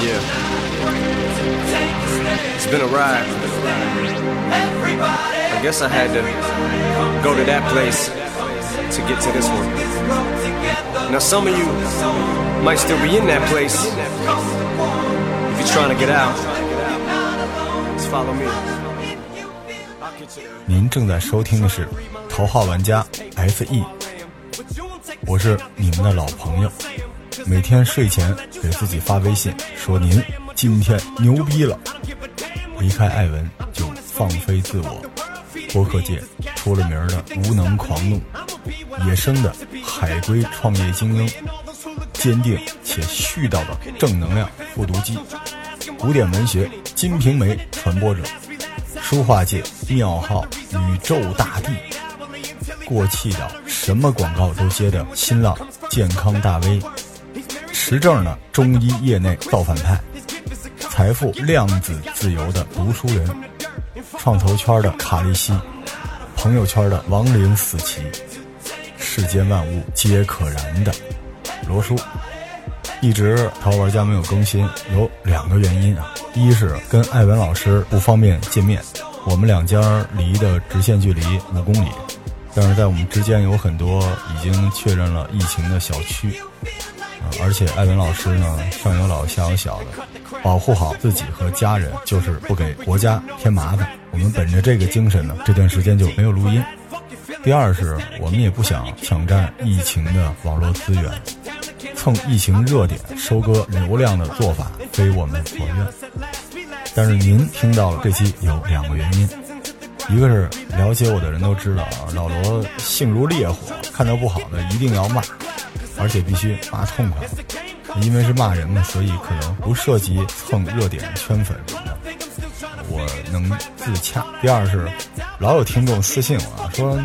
Yeah. It's been a ride. I guess I had to go to that place to get to this one. Now, some of you might still be in that place. If you're trying to get out, just follow me. 您正在收听的是《头号玩家 SE》，我是你们的老朋友。 每天睡前给自己发微信，说您今天牛逼了。离开艾文就放飞自我，播客界出了名的无能狂怒，野生的海归创业精英，坚定且絮叨的正能量复读机，古典文学金瓶梅传播者，书画界庙号宇宙大帝，过气的什么广告都接的新浪健康大 V。实证的中医业内造反派，财富量子自由的读书人，创投圈的卡利西，朋友圈的亡灵死棋，世间万物皆可燃的罗叔，一直淘玩家没有更新，有两个原因啊，一是跟艾文老师不方便见面，我们两家离的直线距离五公里，但是在我们之间有很多已经确认了疫情的小区。而且艾文老师呢，上有老下有小的，保护好自己和家人，就是不给国家添麻烦。我们本着这个精神呢，这段时间就没有录音。第二是我们也不想抢占疫情的网络资源，蹭疫情热点、收割流量的做法非我们所愿。但是您听到了这期有两个原因，一个是了解我的人都知道啊，老罗性如烈火，看到不好的一定要骂。而且必须骂痛快，因为是骂人嘛，所以可能不涉及蹭热点圈粉什么的，我能自洽。第二是，老有听众私信我说，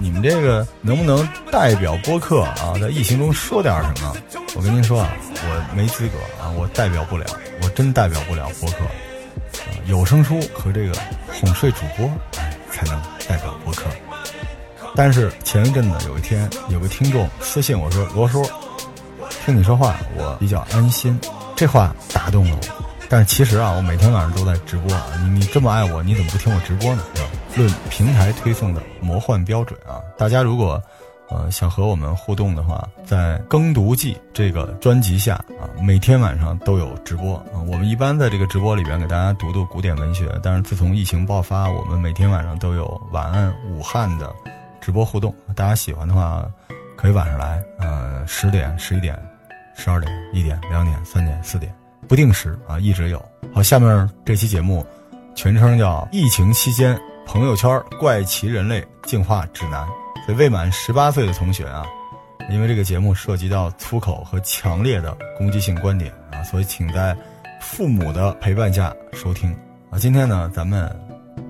你们这个能不能代表播客啊，在疫情中说点什么？我跟您说啊，我没资格啊，我代表不了，我真代表不了播客，有声书和这个哄睡主播才能代表播客。但是前一阵子有一天，有个听众私信我说：“罗叔，听你说话，我比较安心。”这话打动了我。但是其实啊，我每天晚上都在直播啊。你你这么爱我，你怎么不听我直播呢？论平台推送的魔幻标准啊，大家如果呃想和我们互动的话，在《耕读记》这个专辑下啊，每天晚上都有直播啊。我们一般在这个直播里边给大家读读古典文学，但是自从疫情爆发，我们每天晚上都有晚安武汉的。直播互动，大家喜欢的话，可以晚上来，呃，十点、十一点、十二点、一点、两点、三点、四点，不定时啊，一直有。好，下面这期节目全称叫《疫情期间朋友圈怪奇人类进化指南》。所以未满十八岁的同学啊，因为这个节目涉及到粗口和强烈的攻击性观点啊，所以请在父母的陪伴下收听啊。今天呢，咱们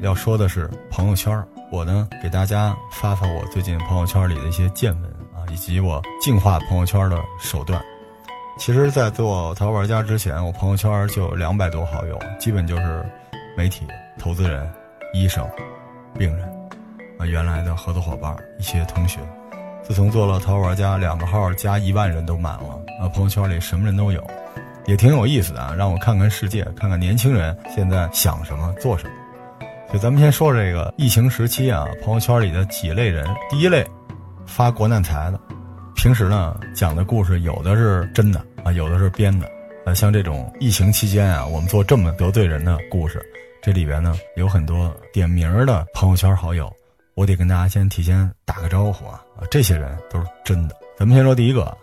要说的是朋友圈儿。我呢，给大家发发我最近朋友圈里的一些见闻啊，以及我净化朋友圈的手段。其实，在做淘玩家之前，我朋友圈就有两百多好友，基本就是媒体、投资人、医生、病人啊，原来的合作伙伴、一些同学。自从做了淘玩家，两个号加一万人都满了啊，朋友圈里什么人都有，也挺有意思的啊，让我看看世界，看看年轻人现在想什么，做什么。就咱们先说这个疫情时期啊，朋友圈里的几类人。第一类，发国难财的，平时呢讲的故事有的是真的啊，有的是编的。呃，像这种疫情期间啊，我们做这么得罪人的故事，这里边呢有很多点名的朋友圈好友，我得跟大家先提前打个招呼啊啊，这些人都是真的。咱们先说第一个，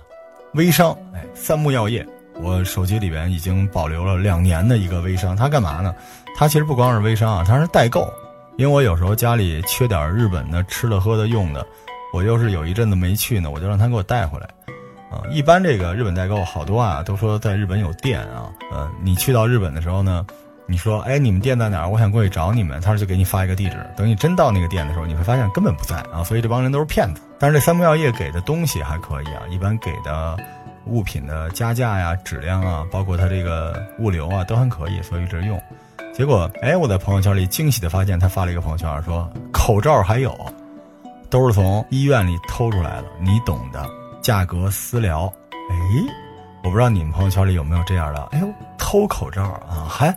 微商，哎，三木药业。我手机里边已经保留了两年的一个微商，他干嘛呢？他其实不光是微商啊，他是代购。因为我有时候家里缺点日本的吃的喝的用的，我又是有一阵子没去呢，我就让他给我带回来。啊，一般这个日本代购好多啊，都说在日本有店啊。呃，你去到日本的时候呢，你说，哎，你们店在哪儿？我想过去找你们，他说就给你发一个地址。等你真到那个店的时候，你会发现根本不在啊。所以这帮人都是骗子。但是这三木药业给的东西还可以啊，一般给的。物品的加价呀、质量啊，包括它这个物流啊，都很可以，所以一直用。结果，哎，我在朋友圈里惊喜的发现，他发了一个朋友圈，说口罩还有，都是从医院里偷出来的，你懂的，价格私聊。哎，我不知道你们朋友圈里有没有这样的，哎呦，偷口罩啊，还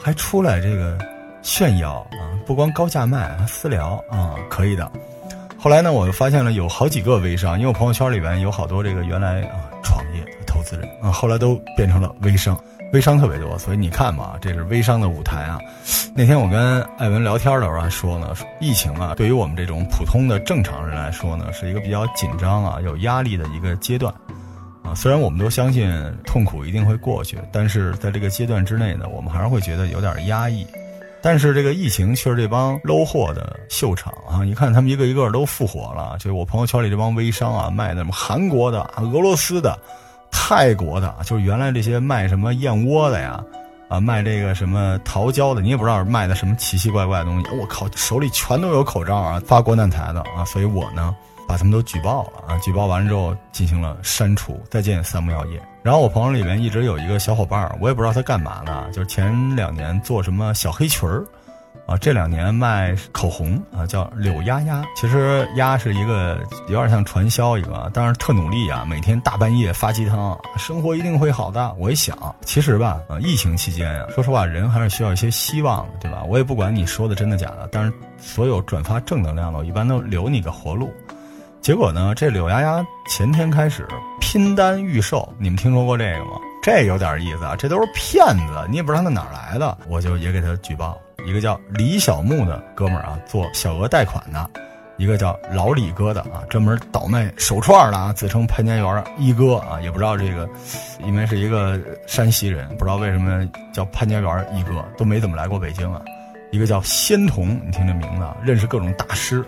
还出来这个炫耀啊，不光高价卖，还私聊啊，可以的。后来呢，我又发现了有好几个微商，因为我朋友圈里边有好多这个原来啊创业投资人啊，后来都变成了微商，微商特别多，所以你看嘛，这是微商的舞台啊。那天我跟艾文聊天的时候还说呢，疫情啊，对于我们这种普通的正常人来说呢，是一个比较紧张啊、有压力的一个阶段啊。虽然我们都相信痛苦一定会过去，但是在这个阶段之内呢，我们还是会觉得有点压抑。但是这个疫情却是这帮搂货的秀场啊！你看他们一个一个都复活了，就我朋友圈里这帮微商啊，卖的什么韩国的、俄罗斯的、泰国的，就是原来这些卖什么燕窝的呀，啊，卖这个什么桃胶的，你也不知道卖的什么奇奇怪怪的东西。我靠，手里全都有口罩啊，发国难财的啊！所以我呢。把他们都举报了啊！举报完之后进行了删除，再见三木药业。然后我朋友里面一直有一个小伙伴，我也不知道他干嘛呢，就是前两年做什么小黑裙儿，啊，这两年卖口红啊，叫柳丫丫。其实丫是一个有点像传销一个，但是特努力啊，每天大半夜发鸡汤，生活一定会好的。我一想，其实吧，啊，疫情期间呀，说实话，人还是需要一些希望的，对吧？我也不管你说的真的假的，但是所有转发正能量的，我一般都留你个活路。结果呢？这柳丫丫前天开始拼单预售，你们听说过这个吗？这有点意思啊！这都是骗子，你也不知道他哪儿来的，我就也给他举报。一个叫李小木的哥们儿啊，做小额贷款的；一个叫老李哥的啊，专门倒卖手串的啊，自称潘家园一哥啊，也不知道这个，因为是一个山西人，不知道为什么叫潘家园一哥，都没怎么来过北京啊。一个叫仙童，你听这名字，啊认识各种大师。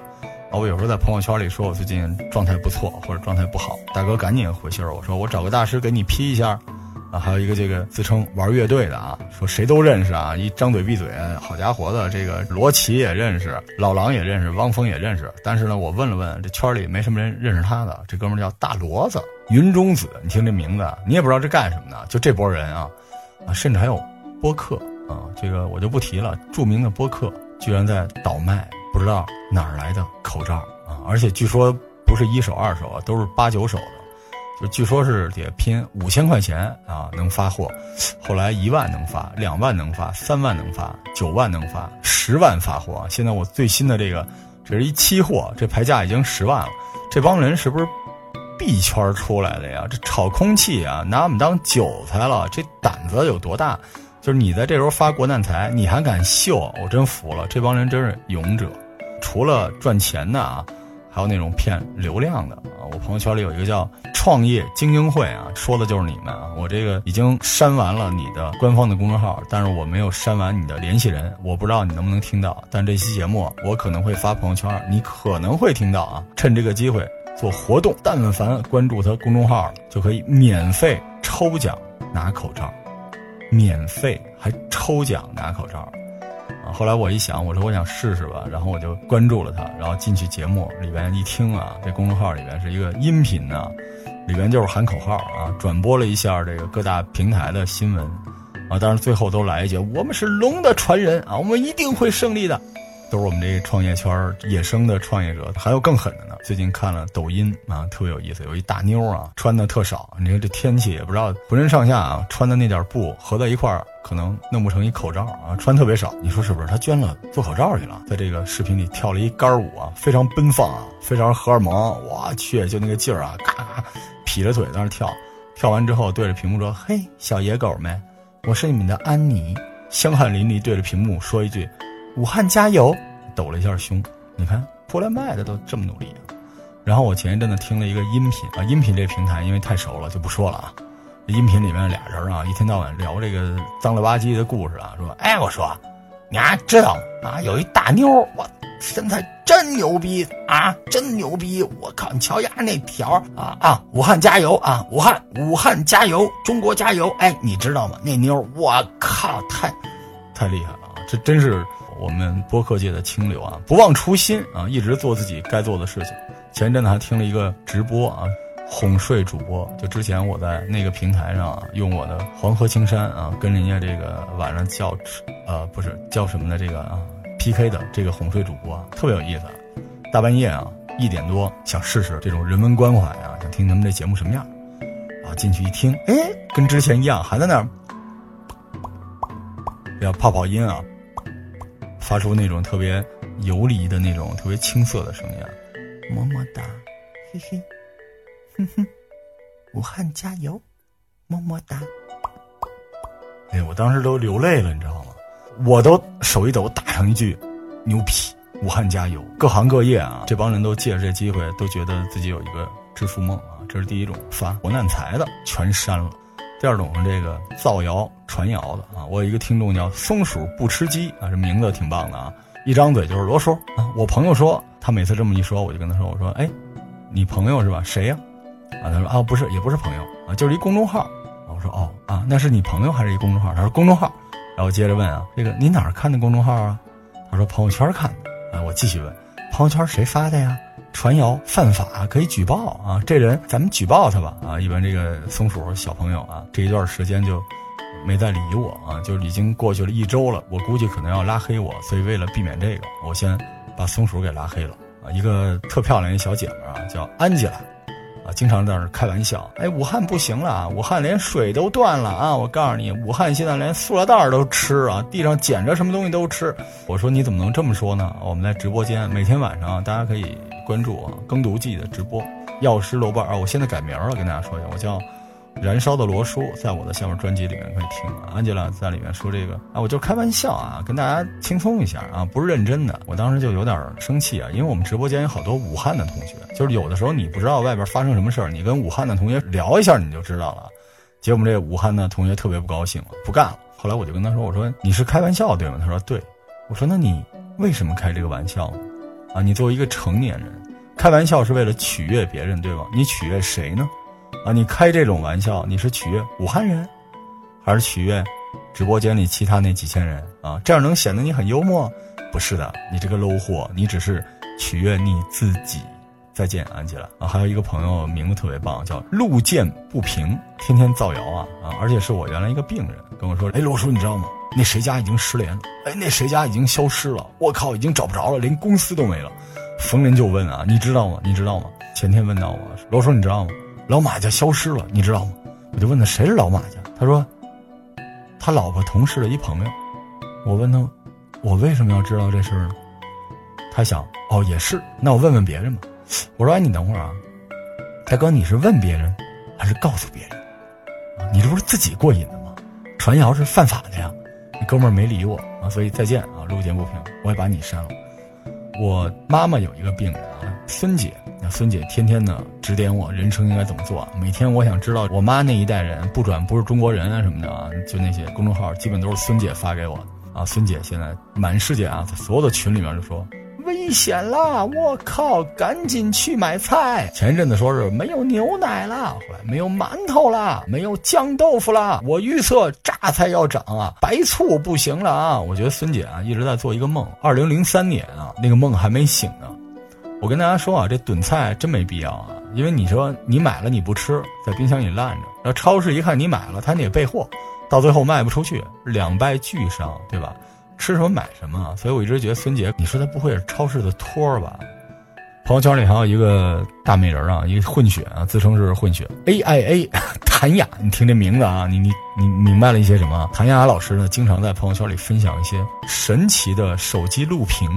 啊，我有时候在朋友圈里说我最近状态不错或者状态不好，大哥赶紧回信儿，我说我找个大师给你批一下。啊，还有一个这个自称玩乐队的啊，说谁都认识啊，一张嘴闭嘴，好家伙的，这个罗琦也认识，老狼也认识，汪峰也认识。但是呢，我问了问，这圈里没什么人认识他的。这哥们叫大骡子，云中子，你听这名字，你也不知道这干什么的。就这波人啊，啊，甚至还有播客啊，这个我就不提了。著名的播客居然在倒卖。不知道哪儿来的口罩啊！而且据说不是一手二手啊，都是八九手的。就据说是得拼五千块钱啊能发货，后来一万能发，两万能发，三万能发，九万能发，十万发货。现在我最新的这个，这是一期货，这牌价已经十万了。这帮人是不是币圈出来的呀？这炒空气啊，拿我们当韭菜了？这胆子有多大？就是你在这时候发国难财，你还敢秀？我真服了，这帮人真是勇者。除了赚钱的啊，还有那种骗流量的啊！我朋友圈里有一个叫“创业精英会”啊，说的就是你们啊！我这个已经删完了你的官方的公众号，但是我没有删完你的联系人，我不知道你能不能听到。但这期节目我可能会发朋友圈，你可能会听到啊！趁这个机会做活动，但凡关注他公众号就可以免费抽奖拿口罩，免费还抽奖拿口罩。啊后来我一想，我说我想试试吧，然后我就关注了他，然后进去节目里边一听啊，这公众号里边是一个音频呢，里边就是喊口号啊，转播了一下这个各大平台的新闻，啊，但是最后都来一句：“我们是龙的传人啊，我们一定会胜利的。”都是我们这创业圈野生的创业者，还有更狠的呢。最近看了抖音啊，特别有意思，有一大妞啊，穿的特少。你看这天气也不知道，浑身上下啊穿的那点布合在一块儿，可能弄不成一口罩啊，穿特别少。你说是不是？他捐了做口罩去了，在这个视频里跳了一杆舞啊，非常奔放啊，非常荷尔蒙。我去，就那个劲儿啊，咔咔，劈着腿在那跳。跳完之后对着屏幕说：“嘿，小野狗们，我是你们的安妮。”香汗淋漓对着屏幕说一句。武汉加油！抖了一下胸，你看破烂卖的都这么努力啊。然后我前一阵子听了一个音频啊，音频这平台因为太熟了就不说了啊。音频里面俩人啊，一天到晚聊这个脏了吧唧的故事啊，说哎，我说你还知道啊？有一大妞，我身材真牛逼啊，真牛逼！我靠，你瞧丫那条啊啊！武汉加油啊！武汉武汉加油！中国加油！哎，你知道吗？那妞，我靠，太太厉害了。这真是我们播客界的清流啊！不忘初心啊，一直做自己该做的事情。前阵子还听了一个直播啊，哄睡主播。就之前我在那个平台上啊，用我的黄河青山啊，跟人家这个晚上叫，呃，不是叫什么的这个啊 PK 的这个哄睡主播，特别有意思。大半夜啊，一点多想试试这种人文关怀啊，想听他们这节目什么样。啊，进去一听，哎，跟之前一样，还在那儿，要泡泡音啊，发出那种特别游离的那种特别青涩的声音，啊么么哒，嘿嘿，哼哼，武汉加油，么么哒。哎，我当时都流泪了，你知道吗？我都手一抖，打上一句：“牛逼，武汉加油！”各行各业啊，这帮人都借着这机会，都觉得自己有一个致富梦啊。这是第一种发国难财的，全删了。第二种是这个造谣传谣的啊。我有一个听众叫松鼠不吃鸡啊，这名字挺棒的啊。一张嘴就是罗叔啊。我朋友说，他每次这么一说，我就跟他说：“我说，哎，你朋友是吧？谁呀？”，啊他说：“啊，不是，也不是朋友啊，就是一公众号。”我说：“哦啊，那是你朋友还是一公众号？”他说：“公众号。”然后接着问啊，这个你哪儿看的公众号啊？他说朋友圈看的。啊，我继续问，朋友圈谁发的呀？传谣犯法，可以举报啊！这人咱们举报他吧啊！一般这个松鼠小朋友啊，这一段时间就没再理我啊，就已经过去了一周了。我估计可能要拉黑我，所以为了避免这个，我先把松鼠给拉黑了啊。一个特漂亮一小姐妹啊，叫安吉拉。啊，经常在那开玩笑，哎，武汉不行了啊，武汉连水都断了啊！我告诉你，武汉现在连塑料袋都吃啊，地上捡着什么东西都吃。我说你怎么能这么说呢？我们在直播间，每天晚上大家可以关注我，耕读记的直播，药师楼伴啊，我现在改名了，跟大家说一下，我叫。燃烧的罗叔，在我的下面专辑里面可以听啊。安吉拉在里面说这个啊，我就开玩笑啊，跟大家轻松一下啊，不是认真的。我当时就有点生气啊，因为我们直播间有好多武汉的同学，就是有的时候你不知道外边发生什么事儿，你跟武汉的同学聊一下你就知道了。结果我们这武汉的同学特别不高兴，不干了。后来我就跟他说：“我说你是开玩笑对吗？”他说：“对。”我说：“那你为什么开这个玩笑呢？啊，你作为一个成年人，开玩笑是为了取悦别人对吧？你取悦谁呢？”啊，你开这种玩笑，你是取悦武汉人，还是取悦直播间里其他那几千人啊？这样能显得你很幽默？不是的，你这个 low 货，你只是取悦你自己。再见，安吉拉啊！还有一个朋友名字特别棒，叫路见不平，天天造谣啊啊！而且是我原来一个病人跟我说，哎，罗叔，你知道吗？那谁家已经失联了？哎，那谁家已经消失了？我靠，已经找不着了，连公司都没了。逢人就问啊，你知道吗？你知道吗？前天问到我，罗叔，你知道吗？老马家消失了，你知道吗？我就问他谁是老马家，他说他老婆同事的一朋友。我问他，我为什么要知道这事儿呢？他想，哦，也是，那我问问别人吧。我说，哎，你等会儿啊，大哥，你是问别人还是告诉别人？你这不是自己过瘾的吗？传谣是犯法的呀。那哥们儿没理我啊，所以再见啊，路见不平，我也把你删了。我妈妈有一个病人啊，孙姐。那孙姐天天呢指点我人生应该怎么做。每天我想知道我妈那一代人不转不是中国人啊什么的啊，就那些公众号基本都是孙姐发给我的啊。孙姐现在满世界啊，在所有的群里面就说危险啦！我靠，赶紧去买菜。前一阵子说是没有牛奶了，后来没有馒头了，没有酱豆腐了。我预测榨菜要涨啊，白醋不行了啊。我觉得孙姐啊一直在做一个梦。二零零三年啊，那个梦还没醒呢。我跟大家说啊，这囤菜真没必要啊，因为你说你买了你不吃，在冰箱里烂着，然后超市一看你买了，他也备货，到最后卖不出去，两败俱伤，对吧？吃什么买什么，所以我一直觉得孙姐，你说他不会是超市的托儿吧？朋友圈里还有一个大美人啊，一个混血啊，自称是混血 A I A 谭雅，你听这名字啊，你你你明白了一些什么？谭雅老师呢，经常在朋友圈里分享一些神奇的手机录屏。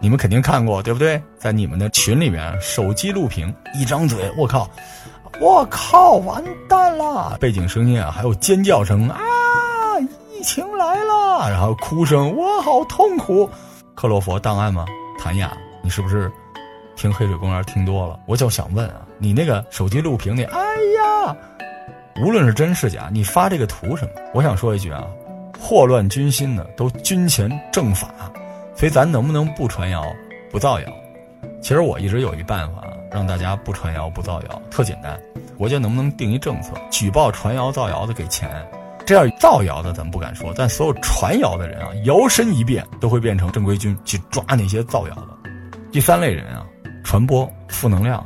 你们肯定看过，对不对？在你们的群里面，手机录屏，一张嘴，我靠，我靠，完蛋了！背景声音啊，还有尖叫声啊，疫情来了，然后哭声，我好痛苦。克洛佛档案吗？谭雅，你是不是听黑水公园听多了？我就想问啊，你那个手机录屏里，哎呀，无论是真是假，你发这个图什么？我想说一句啊，祸乱军心的都军前正法。所以咱能不能不传谣、不造谣？其实我一直有一办法，让大家不传谣、不造谣，特简单。国家能不能定一政策，举报传谣、造谣的给钱？这样造谣的咱不敢说，但所有传谣的人啊，摇身一变都会变成正规军去抓那些造谣的。第三类人啊，传播负能量，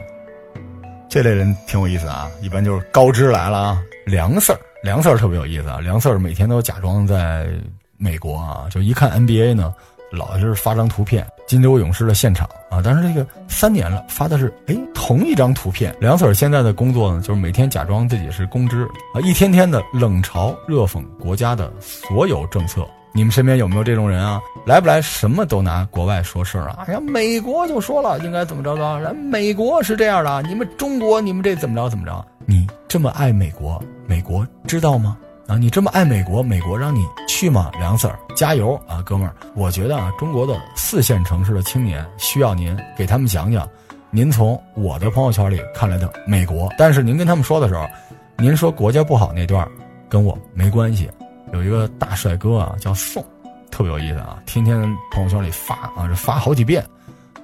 这类人挺有意思啊。一般就是高知来了啊，梁 Sir，梁 Sir 特别有意思啊。梁 Sir 每天都假装在美国啊，就一看 NBA 呢。老是发张图片，金州勇士的现场啊，但是这个三年了，发的是哎同一张图片。梁 Sir 现在的工作呢，就是每天假装自己是公知啊，一天天的冷嘲热讽国家的所有政策。你们身边有没有这种人啊？来不来什么都拿国外说事儿啊？哎呀，美国就说了应该怎么着着，来美国是这样的，你们中国你们这怎么着怎么着？你这么爱美国，美国知道吗？啊，你这么爱美国，美国让你去吗？梁 Sir，加油啊，哥们儿！我觉得啊，中国的四线城市的青年需要您给他们讲讲，您从我的朋友圈里看来的美国。但是您跟他们说的时候，您说国家不好那段，跟我没关系。有一个大帅哥啊，叫宋，特别有意思啊，天天朋友圈里发啊，这发好几遍。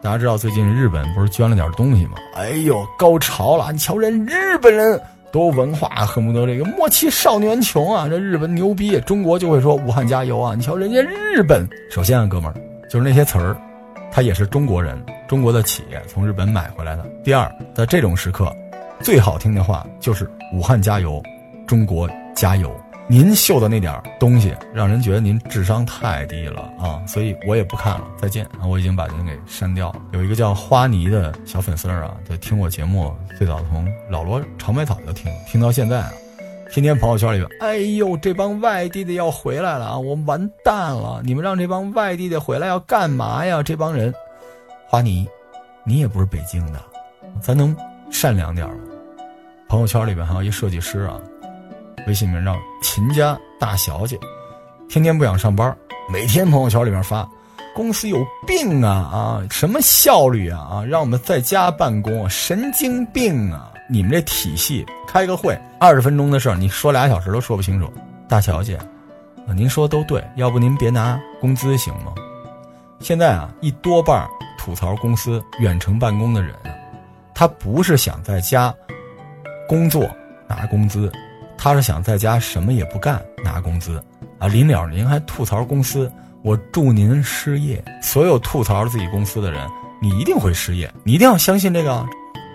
大家知道最近日本不是捐了点东西吗？哎呦，高潮了！你瞧人日本人多文化，恨不得这个莫欺少年穷啊！这日本牛逼，中国就会说武汉加油啊！你瞧人家日本，首先啊，哥们儿，就是那些词儿，他也是中国人，中国的企业从日本买回来的。第二，在这种时刻，最好听的话就是武汉加油，中国加油。您秀的那点东西，让人觉得您智商太低了啊！所以我也不看了，再见啊！我已经把您给删掉了。有一个叫花泥的小粉丝儿啊，在听我节目，最早从老罗长白草就听，听到现在啊，天天朋友圈里边，哎呦，这帮外地的要回来了啊！我完蛋了！你们让这帮外地的回来要干嘛呀？这帮人，花泥，你也不是北京的，咱能善良点吗？朋友圈里边还有一设计师啊。微信名叫秦家大小姐，天天不想上班，每天朋友圈里面发，公司有病啊啊，什么效率啊啊，让我们在家办公，神经病啊！你们这体系开个会，二十分钟的事，你说俩小时都说不清楚。大小姐，您说都对，要不您别拿工资行吗？现在啊，一多半吐槽公司远程办公的人，他不是想在家工作拿工资。他是想在家什么也不干拿工资，啊，临了您还吐槽公司，我祝您失业。所有吐槽自己公司的人，你一定会失业，你一定要相信这个。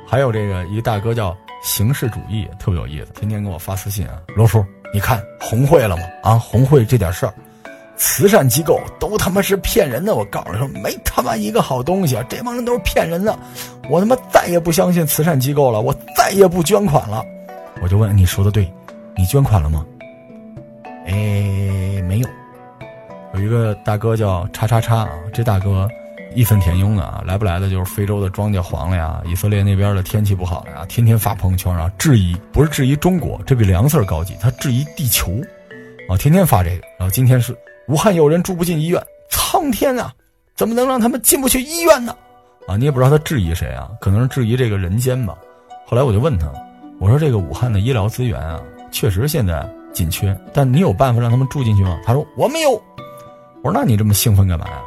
还有这个一个大哥叫形式主义，特别有意思，天天给我发私信啊，罗叔，你看红会了吗？啊，红会这点事儿，慈善机构都他妈是骗人的，我告诉你说，没他妈一个好东西，这帮人都是骗人的，我他妈再也不相信慈善机构了，我再也不捐款了。我就问你说的对。你捐款了吗？哎，没有。有一个大哥叫叉叉叉啊，这大哥义愤填膺的啊，来不来的就是非洲的庄稼黄了呀，以色列那边的天气不好了呀，天天发朋友圈啊，质疑不是质疑中国，这比梁 Sir 高级，他质疑地球啊，天天发这个。然后今天是武汉有人住不进医院，苍天啊，怎么能让他们进不去医院呢？啊，你也不知道他质疑谁啊，可能是质疑这个人间吧。后来我就问他，我说这个武汉的医疗资源啊。确实现在紧缺，但你有办法让他们住进去吗？他说我没有。我说那你这么兴奋干嘛呀？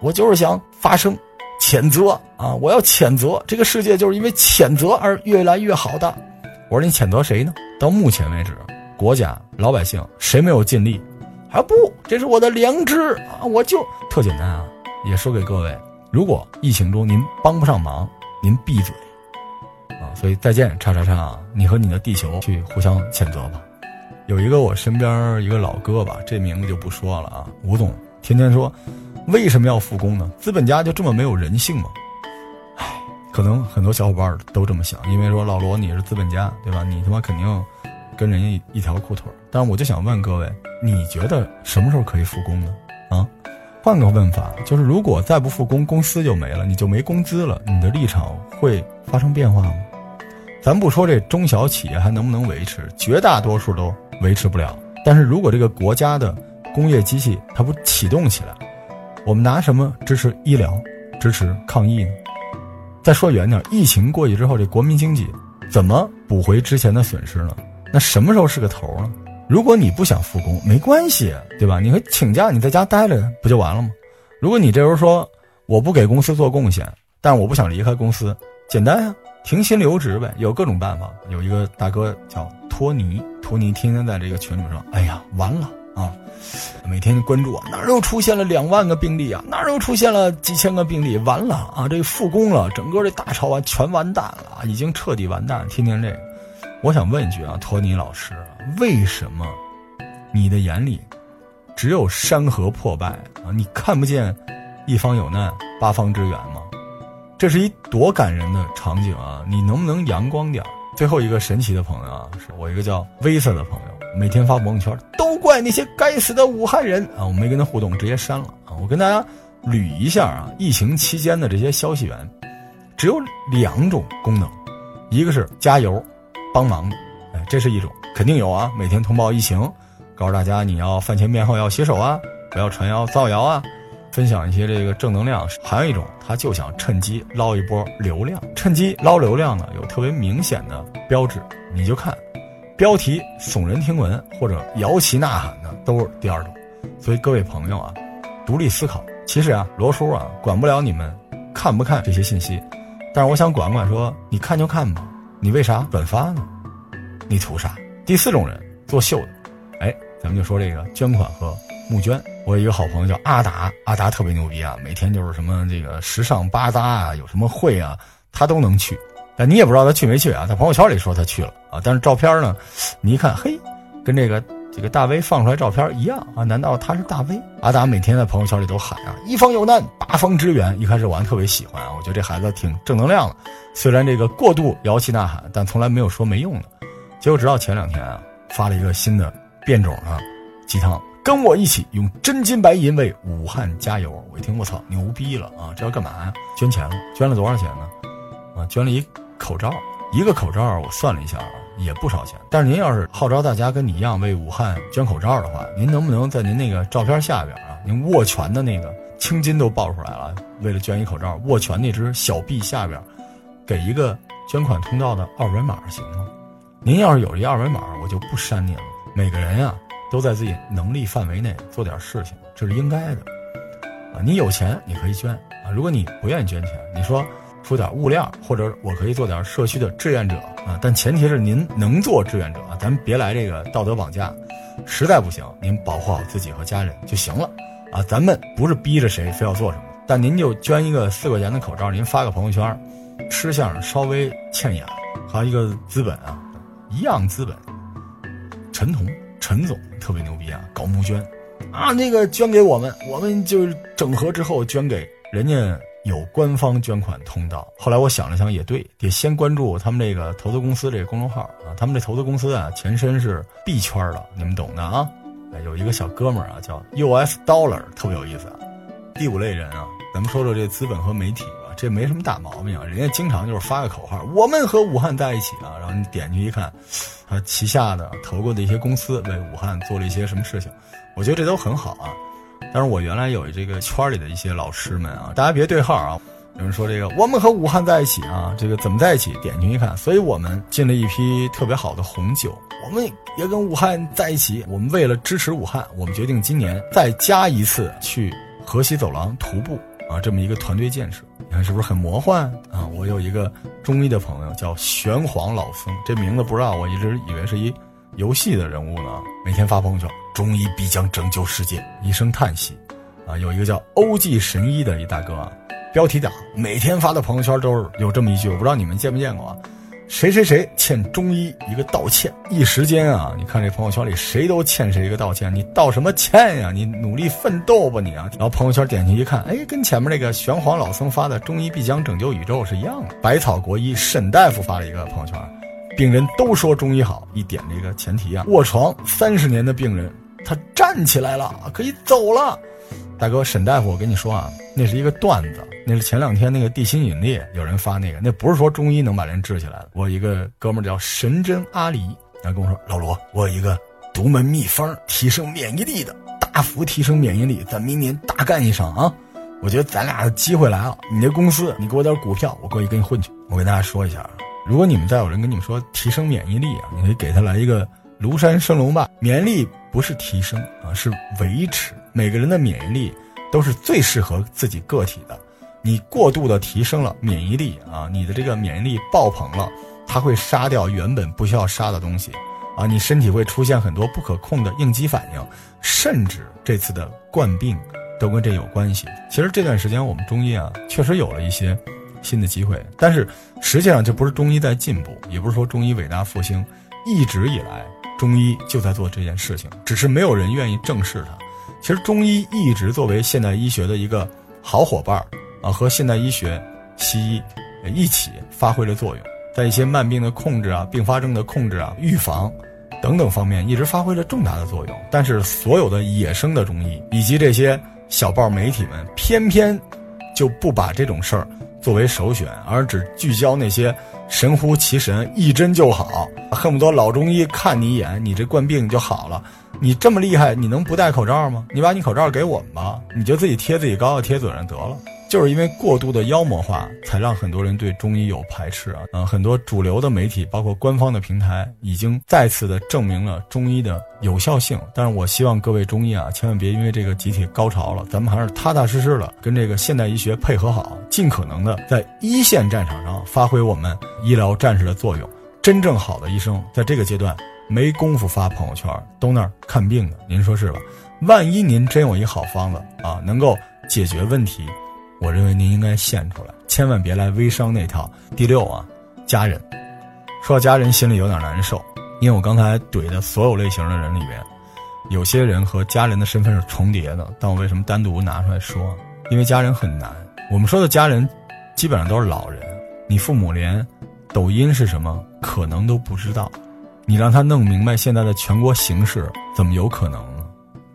我就是想发声，谴责啊！我要谴责这个世界，就是因为谴责而越来越好的。我说你谴责谁呢？到目前为止，国家老百姓谁没有尽力？啊不，这是我的良知啊！我就特简单啊，也说给各位：如果疫情中您帮不上忙，您闭嘴。所以再见，叉叉叉啊！你和你的地球去互相谴责吧。有一个我身边一个老哥吧，这名字就不说了啊。吴总天天说，为什么要复工呢？资本家就这么没有人性吗？唉，可能很多小伙伴都这么想，因为说老罗你是资本家，对吧？你他妈肯定跟人家一条裤腿。但是我就想问各位，你觉得什么时候可以复工呢？啊？换个问法，就是如果再不复工，公司就没了，你就没工资了，你的立场会发生变化吗？咱不说这中小企业还能不能维持，绝大多数都维持不了。但是如果这个国家的工业机器它不启动起来，我们拿什么支持医疗、支持抗疫呢？再说远点，疫情过去之后，这国民经济怎么补回之前的损失呢？那什么时候是个头呢？如果你不想复工，没关系，对吧？你可以请假，你在家待着不就完了吗？如果你这时候说我不给公司做贡献，但是我不想离开公司，简单呀。停薪留职呗，有各种办法。有一个大哥叫托尼，托尼天天在这个群里说：“哎呀，完了啊！每天关注啊，哪儿又出现了两万个病例啊？哪儿又出现了几千个病例？完了啊！这复工了，整个这大潮完全完蛋了，已经彻底完蛋。天天这个，我想问一句啊，托尼老师，为什么你的眼里只有山河破败啊？你看不见一方有难，八方支援吗？这是一多感人的场景啊！你能不能阳光点？最后一个神奇的朋友啊，是我一个叫威瑟的朋友，每天发朋友圈，都怪那些该死的武汉人啊！我没跟他互动，直接删了啊！我跟大家捋一下啊，疫情期间的这些消息源，只有两种功能，一个是加油、帮忙的，哎，这是一种，肯定有啊！每天通报疫情，告诉大家你要饭前便后要洗手啊，不要传谣造谣啊。分享一些这个正能量，还有一种，他就想趁机捞一波流量。趁机捞流量呢，有特别明显的标志，你就看，标题耸人听闻或者摇旗呐喊的都是第二种。所以各位朋友啊，独立思考。其实啊，罗叔啊，管不了你们看不看这些信息，但是我想管管，说你看就看吧，你为啥转发呢？你图啥？第四种人作秀的，哎，咱们就说这个捐款和。募捐，我有一个好朋友叫阿达，阿达特别牛逼啊，每天就是什么这个时尚巴扎啊，有什么会啊，他都能去。但你也不知道他去没去啊，在朋友圈里说他去了啊，但是照片呢，你一看，嘿，跟这个这个大 V 放出来照片一样啊，难道他是大 V？阿达每天在朋友圈里都喊啊，一方有难八方支援。一开始我还特别喜欢啊，我觉得这孩子挺正能量的，虽然这个过度摇旗呐喊，但从来没有说没用的。结果直到前两天啊，发了一个新的变种的鸡汤。跟我一起用真金白银为武汉加油！我一听，我操，牛逼了啊！这要干嘛呀？捐钱了，捐了多少钱呢？啊，捐了一口罩，一个口罩，我算了一下啊，也不少钱。但是您要是号召大家跟你一样为武汉捐口罩的话，您能不能在您那个照片下边啊，您握拳的那个青筋都爆出来了，为了捐一口罩，握拳那只小臂下边，给一个捐款通道的二维码行吗？您要是有这二维码，我就不删您了。每个人呀。都在自己能力范围内做点事情，这是应该的，啊，你有钱你可以捐啊，如果你不愿意捐钱，你说出点物料，或者我可以做点社区的志愿者啊，但前提是您能做志愿者啊，咱别来这个道德绑架，实在不行，您保护好自己和家人就行了，啊，咱们不是逼着谁非要做什么，但您就捐一个四块钱的口罩，您发个朋友圈，吃相稍微欠眼，还有一个资本啊，一样资本，陈彤。陈总特别牛逼啊，搞募捐，啊，那个捐给我们，我们就整合之后捐给人家有官方捐款通道。后来我想了想，也对，得先关注他们这个投资公司这个公众号啊，他们这投资公司啊，前身是币圈的，你们懂的啊。哎，有一个小哥们儿啊，叫 US Dollar，特别有意思啊。第五类人啊，咱们说说这资本和媒体。这没什么大毛病啊，人家经常就是发个口号，我们和武汉在一起啊，然后你点进去一看，他旗下的投过的一些公司为武汉做了一些什么事情，我觉得这都很好啊。但是我原来有这个圈里的一些老师们啊，大家别对号啊。有人说这个我们和武汉在一起啊，这个怎么在一起？点进去一看，所以我们进了一批特别好的红酒，我们也跟武汉在一起。我们为了支持武汉，我们决定今年再加一次去河西走廊徒步。啊，这么一个团队建设，看是不是很魔幻啊？我有一个中医的朋友叫玄黄老僧，这名字不知道，我一直以为是一游戏的人物呢。每天发朋友圈，中医必将拯救世界，一声叹息。啊，有一个叫欧记神医的一大哥，标题党，每天发的朋友圈都是有这么一句，我不知道你们见没见过啊。谁谁谁欠中医一个道歉，一时间啊，你看这朋友圈里谁都欠谁一个道歉，你道什么歉呀？你努力奋斗吧你啊！然后朋友圈点进去一看，哎，跟前面那个玄黄老僧发的“中医必将拯救宇宙”是一样的。百草国医沈大夫发了一个朋友圈，病人都说中医好，一点这个前提啊，卧床三十年的病人他站起来了，可以走了。大哥沈大夫，我跟你说啊，那是一个段子，那是前两天那个地心引力有人发那个，那不是说中医能把人治起来的。我一个哥们叫神针阿离，然后跟我说，老罗，我有一个独门秘方，提升免疫力的，大幅提升免疫力，咱明年大干一场啊！我觉得咱俩的机会来了，你那公司，你给我点股票，我过去跟你混去。我跟大家说一下，如果你们再有人跟你们说提升免疫力啊，你可以给他来一个庐山升龙霸，免疫力不是提升啊，是维持。每个人的免疫力都是最适合自己个体的，你过度的提升了免疫力啊，你的这个免疫力爆棚了，它会杀掉原本不需要杀的东西，啊，你身体会出现很多不可控的应激反应，甚至这次的冠病都跟这有关系。其实这段时间我们中医啊，确实有了一些新的机会，但是实际上这不是中医在进步，也不是说中医伟大复兴，一直以来中医就在做这件事情，只是没有人愿意正视它。其实中医一直作为现代医学的一个好伙伴儿啊，和现代医学西医一起发挥了作用，在一些慢病的控制啊、并发症的控制啊、预防等等方面，一直发挥了重大的作用。但是，所有的野生的中医以及这些小报媒体们，偏偏就不把这种事儿作为首选，而只聚焦那些神乎其神、一针就好，恨不得老中医看你一眼，你这冠病就好了。你这么厉害，你能不戴口罩吗？你把你口罩给我们吧，你就自己贴自己膏药贴嘴上得了。就是因为过度的妖魔化，才让很多人对中医有排斥啊。嗯，很多主流的媒体，包括官方的平台，已经再次的证明了中医的有效性。但是我希望各位中医啊，千万别因为这个集体高潮了，咱们还是踏踏实实的跟这个现代医学配合好，尽可能的在一线战场上发挥我们医疗战士的作用。真正好的医生，在这个阶段。没工夫发朋友圈，都那儿看病的，您说是吧？万一您真有一好方子啊，能够解决问题，我认为您应该献出来，千万别来微商那套。第六啊，家人，说到家人心里有点难受，因为我刚才怼的所有类型的人里边，有些人和家人的身份是重叠的，但我为什么单独拿出来说？因为家人很难。我们说的家人，基本上都是老人，你父母连抖音是什么可能都不知道。你让他弄明白现在的全国形势，怎么有可能呢？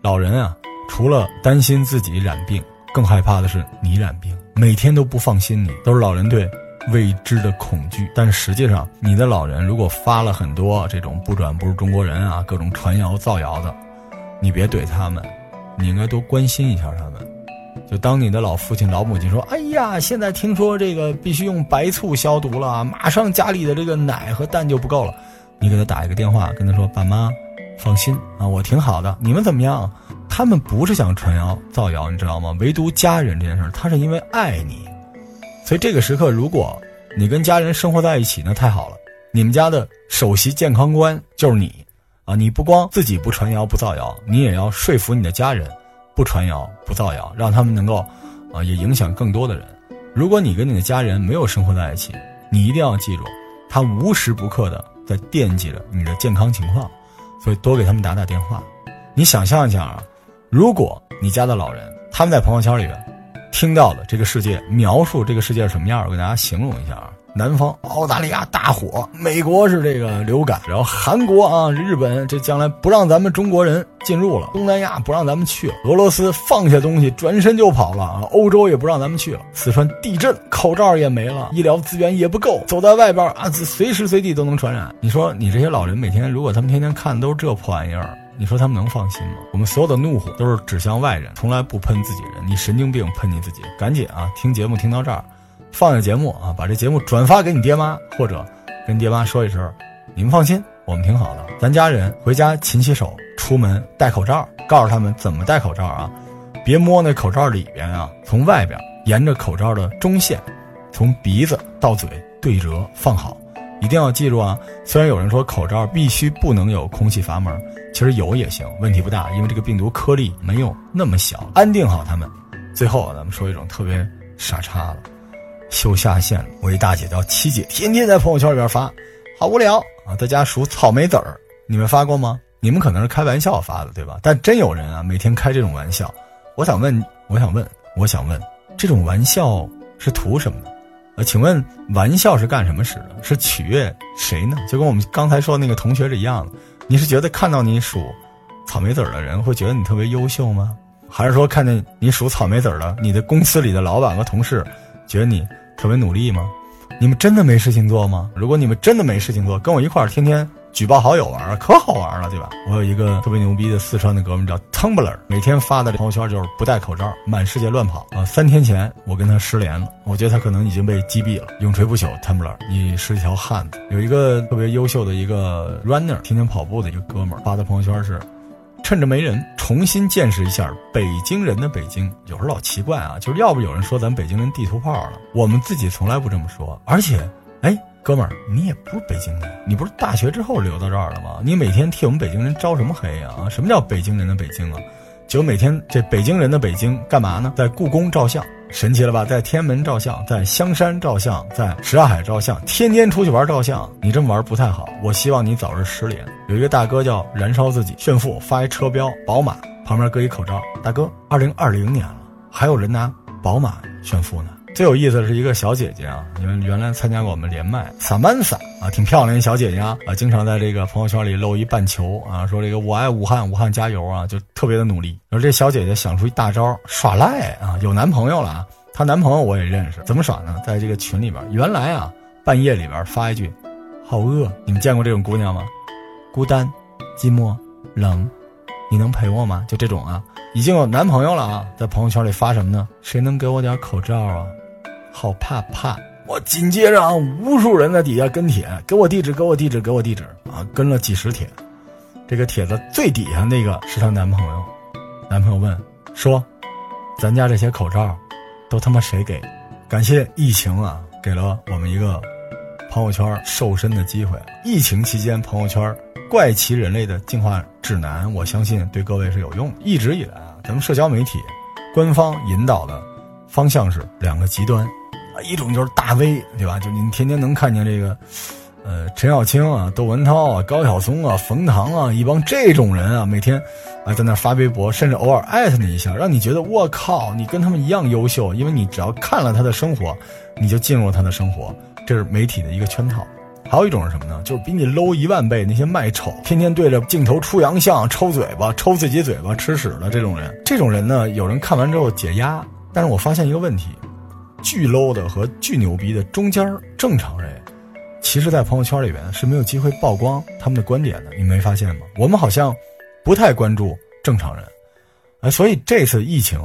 老人啊，除了担心自己染病，更害怕的是你染病，每天都不放心你，都是老人对未知的恐惧。但实际上，你的老人如果发了很多这种不转不是中国人啊，各种传谣造谣的，你别怼他们，你应该多关心一下他们。就当你的老父亲、老母亲说：“哎呀，现在听说这个必须用白醋消毒了，马上家里的这个奶和蛋就不够了。”你给他打一个电话，跟他说：“爸妈，放心啊，我挺好的。你们怎么样？他们不是想传谣造谣，你知道吗？唯独家人这件事，他是因为爱你。所以这个时刻，如果你跟家人生活在一起，那太好了。你们家的首席健康官就是你啊！你不光自己不传谣不造谣，你也要说服你的家人不传谣不造谣，让他们能够啊也影响更多的人。如果你跟你的家人没有生活在一起，你一定要记住，他无时不刻的。”在惦记着你的健康情况，所以多给他们打打电话。你想象一下啊，如果你家的老人他们在朋友圈里边听到了这个世界描述这个世界是什么样，我给大家形容一下啊。南方澳大利亚大火，美国是这个流感，然后韩国啊、日本这将来不让咱们中国人进入了，东南亚不让咱们去了，俄罗斯放下东西转身就跑了啊，欧洲也不让咱们去了，四川地震，口罩也没了，医疗资源也不够，走在外边啊，随时随地都能传染。你说你这些老人每天如果他们天天看都是这破玩意儿，你说他们能放心吗？我们所有的怒火都是指向外人，从来不喷自己人。你神经病，喷你自己，赶紧啊，听节目听到这儿。放下节目啊，把这节目转发给你爹妈，或者跟爹妈说一声，你们放心，我们挺好的。咱家人回家勤洗手，出门戴口罩，告诉他们怎么戴口罩啊，别摸那口罩里边啊，从外边沿着口罩的中线，从鼻子到嘴对折放好，一定要记住啊。虽然有人说口罩必须不能有空气阀门，其实有也行，问题不大，因为这个病毒颗粒没有那么小，安定好他们。最后咱们说一种特别傻叉的。秀下线了，我一大姐叫七姐，天天在朋友圈里边发，好无聊啊，在家数草莓籽儿，你们发过吗？你们可能是开玩笑发的，对吧？但真有人啊，每天开这种玩笑。我想问，我想问，我想问，这种玩笑是图什么呢？呃，请问玩笑是干什么使的？是取悦谁呢？就跟我们刚才说那个同学是一样的。你是觉得看到你数草莓籽儿的人会觉得你特别优秀吗？还是说看见你数草莓籽儿的你的公司里的老板和同事？觉得你特别努力吗？你们真的没事情做吗？如果你们真的没事情做，跟我一块儿天天举报好友玩，可好玩了，对吧？我有一个特别牛逼的四川的哥们叫 Tumblr，每天发的朋友圈就是不戴口罩，满世界乱跑啊！三天前我跟他失联了，我觉得他可能已经被击毙了。永垂不朽，Tumblr，你是一条汉子。有一个特别优秀的一个 runner，天天跑步的一个哥们儿发的朋友圈是。趁着没人，重新见识一下北京人的北京。有时候老奇怪啊，就是要不有人说咱北京人地图炮了，我们自己从来不这么说。而且，哎，哥们儿，你也不是北京的，你不是大学之后留到这儿的吗？你每天替我们北京人招什么黑呀？啊，什么叫北京人的北京啊？就每天这北京人的北京干嘛呢？在故宫照相。神奇了吧，在天安门照相，在香山照相，在什刹海照相，天天出去玩照相。你这么玩不太好，我希望你早日失联。有一个大哥叫燃烧自己炫富，发一车标宝马，旁边搁一口罩。大哥，二零二零年了，还有人拿宝马炫富呢？最有意思的是一个小姐姐啊，原原来参加过我们连麦，萨曼萨啊，挺漂亮一小姐姐啊，啊，经常在这个朋友圈里露一半球啊，说这个我爱武汉，武汉加油啊，就特别的努力。而这小姐姐想出一大招耍赖啊，有男朋友了啊，她男朋友我也认识，怎么耍呢？在这个群里边，原来啊，半夜里边发一句，好饿，你们见过这种姑娘吗？孤单、寂寞、冷，你能陪我吗？就这种啊，已经有男朋友了啊，在朋友圈里发什么呢？谁能给我点口罩啊？好怕怕！我紧接着啊，无数人在底下跟帖，给我地址，给我地址，给我地址啊，跟了几十帖。这个帖子最底下那个是她男朋友，男朋友问说：“咱家这些口罩，都他妈谁给？”感谢疫情啊，给了我们一个朋友圈瘦身的机会。疫情期间，朋友圈怪奇人类的进化指南，我相信对各位是有用。一直以来啊，咱们社交媒体官方引导的方向是两个极端。一种就是大 V，对吧？就你天天能看见这个，呃，陈小青啊、窦文涛啊、高晓松啊、冯唐啊，一帮这种人啊，每天啊在那发微博，甚至偶尔艾特你一下，让你觉得我靠，你跟他们一样优秀，因为你只要看了他的生活，你就进入了他的生活，这是媒体的一个圈套。还有一种是什么呢？就是比你 low 一万倍那些卖丑，天天对着镜头出洋相、抽嘴巴、抽自己嘴巴、吃屎的这种人。这种人呢，有人看完之后解压，但是我发现一个问题。巨 low 的和巨牛逼的中间正常人，其实，在朋友圈里边是没有机会曝光他们的观点的。你没发现吗？我们好像不太关注正常人，哎，所以这次疫情，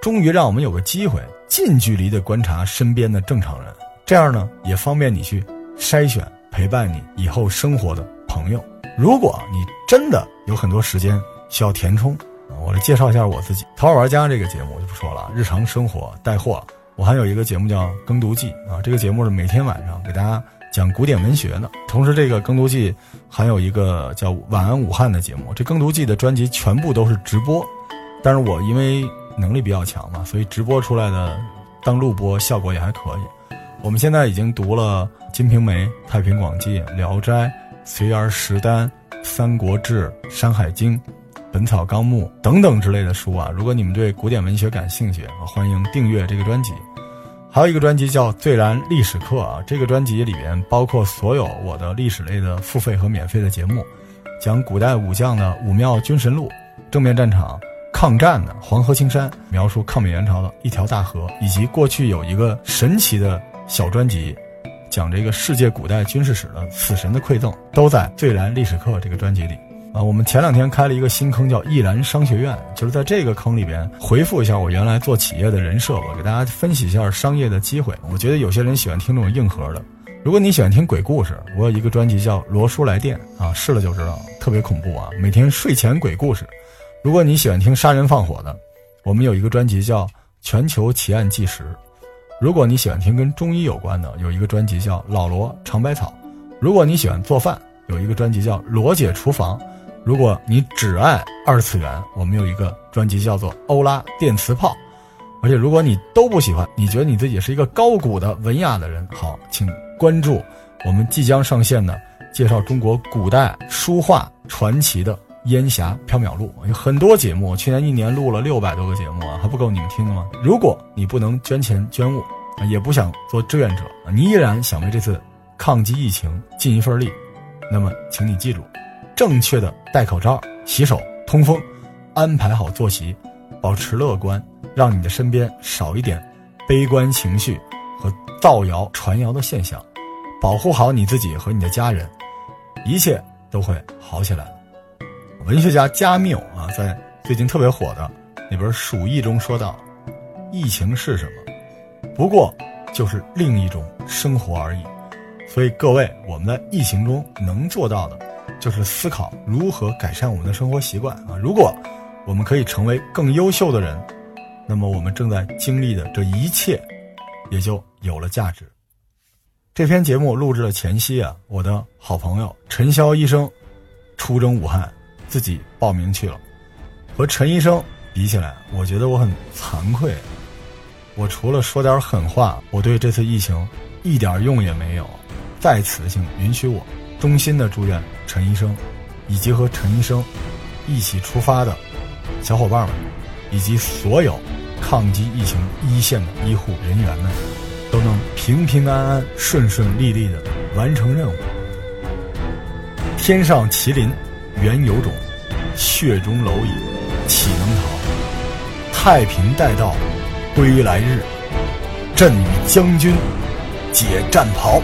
终于让我们有个机会近距离的观察身边的正常人，这样呢，也方便你去筛选陪伴你以后生活的朋友。如果你真的有很多时间需要填充，我来介绍一下我自己。淘宝玩家这个节目我就不说了，日常生活带货。我还有一个节目叫《耕读记》啊，这个节目是每天晚上给大家讲古典文学的。同时，这个《耕读记》还有一个叫《晚安武汉》的节目。这《耕读记》的专辑全部都是直播，但是我因为能力比较强嘛，所以直播出来的当录播效果也还可以。我们现在已经读了《金瓶梅》《太平广记》《聊斋》《随儿食单》《三国志》《山海经》。《本草纲目》等等之类的书啊，如果你们对古典文学感兴趣，欢迎订阅这个专辑。还有一个专辑叫《最燃历史课》啊，这个专辑里边包括所有我的历史类的付费和免费的节目，讲古代武将的《武庙军神录》，正面战场抗战的黄河青山，描述抗美援朝的一条大河，以及过去有一个神奇的小专辑，讲这个世界古代军事史的《死神的馈赠》，都在《最燃历史课》这个专辑里。啊，我们前两天开了一个新坑，叫易兰商学院，就是在这个坑里边回复一下我原来做企业的人设，我给大家分析一下商业的机会。我觉得有些人喜欢听这种硬核的，如果你喜欢听鬼故事，我有一个专辑叫《罗叔来电》啊，试了就知道，特别恐怖啊，每天睡前鬼故事。如果你喜欢听杀人放火的，我们有一个专辑叫《全球奇案纪实》。如果你喜欢听跟中医有关的，有一个专辑叫《老罗尝百草》。如果你喜欢做饭，有一个专辑叫《罗姐厨房》。如果你只爱二次元，我们有一个专辑叫做《欧拉电磁炮》，而且如果你都不喜欢，你觉得你自己是一个高古的文雅的人，好，请关注我们即将上线的介绍中国古代书画传奇的《烟霞缥缈录》，有很多节目，去年一年录了六百多个节目啊，还不够你们听的吗？如果你不能捐钱捐物，也不想做志愿者，你依然想为这次抗击疫情尽一份力，那么，请你记住。正确的戴口罩、洗手、通风，安排好作息，保持乐观，让你的身边少一点悲观情绪和造谣传谣的现象，保护好你自己和你的家人，一切都会好起来。文学家加缪啊，在最近特别火的那本《鼠疫》中说道：“疫情是什么？不过就是另一种生活而已。”所以各位，我们在疫情中能做到的。就是思考如何改善我们的生活习惯啊！如果我们可以成为更优秀的人，那么我们正在经历的这一切也就有了价值。这篇节目录制的前夕啊，我的好朋友陈潇医生出征武汉，自己报名去了。和陈医生比起来，我觉得我很惭愧。我除了说点狠话，我对这次疫情一点用也没有。在此，请允许我。衷心的祝愿陈医生，以及和陈医生一起出发的小伙伴们，以及所有抗击疫情一线的医护人员们，都能平平安安、顺顺利利的完成任务。天上麒麟，原有种；血中蝼蚁，岂能逃？太平待到，归来日，朕与将军解战袍。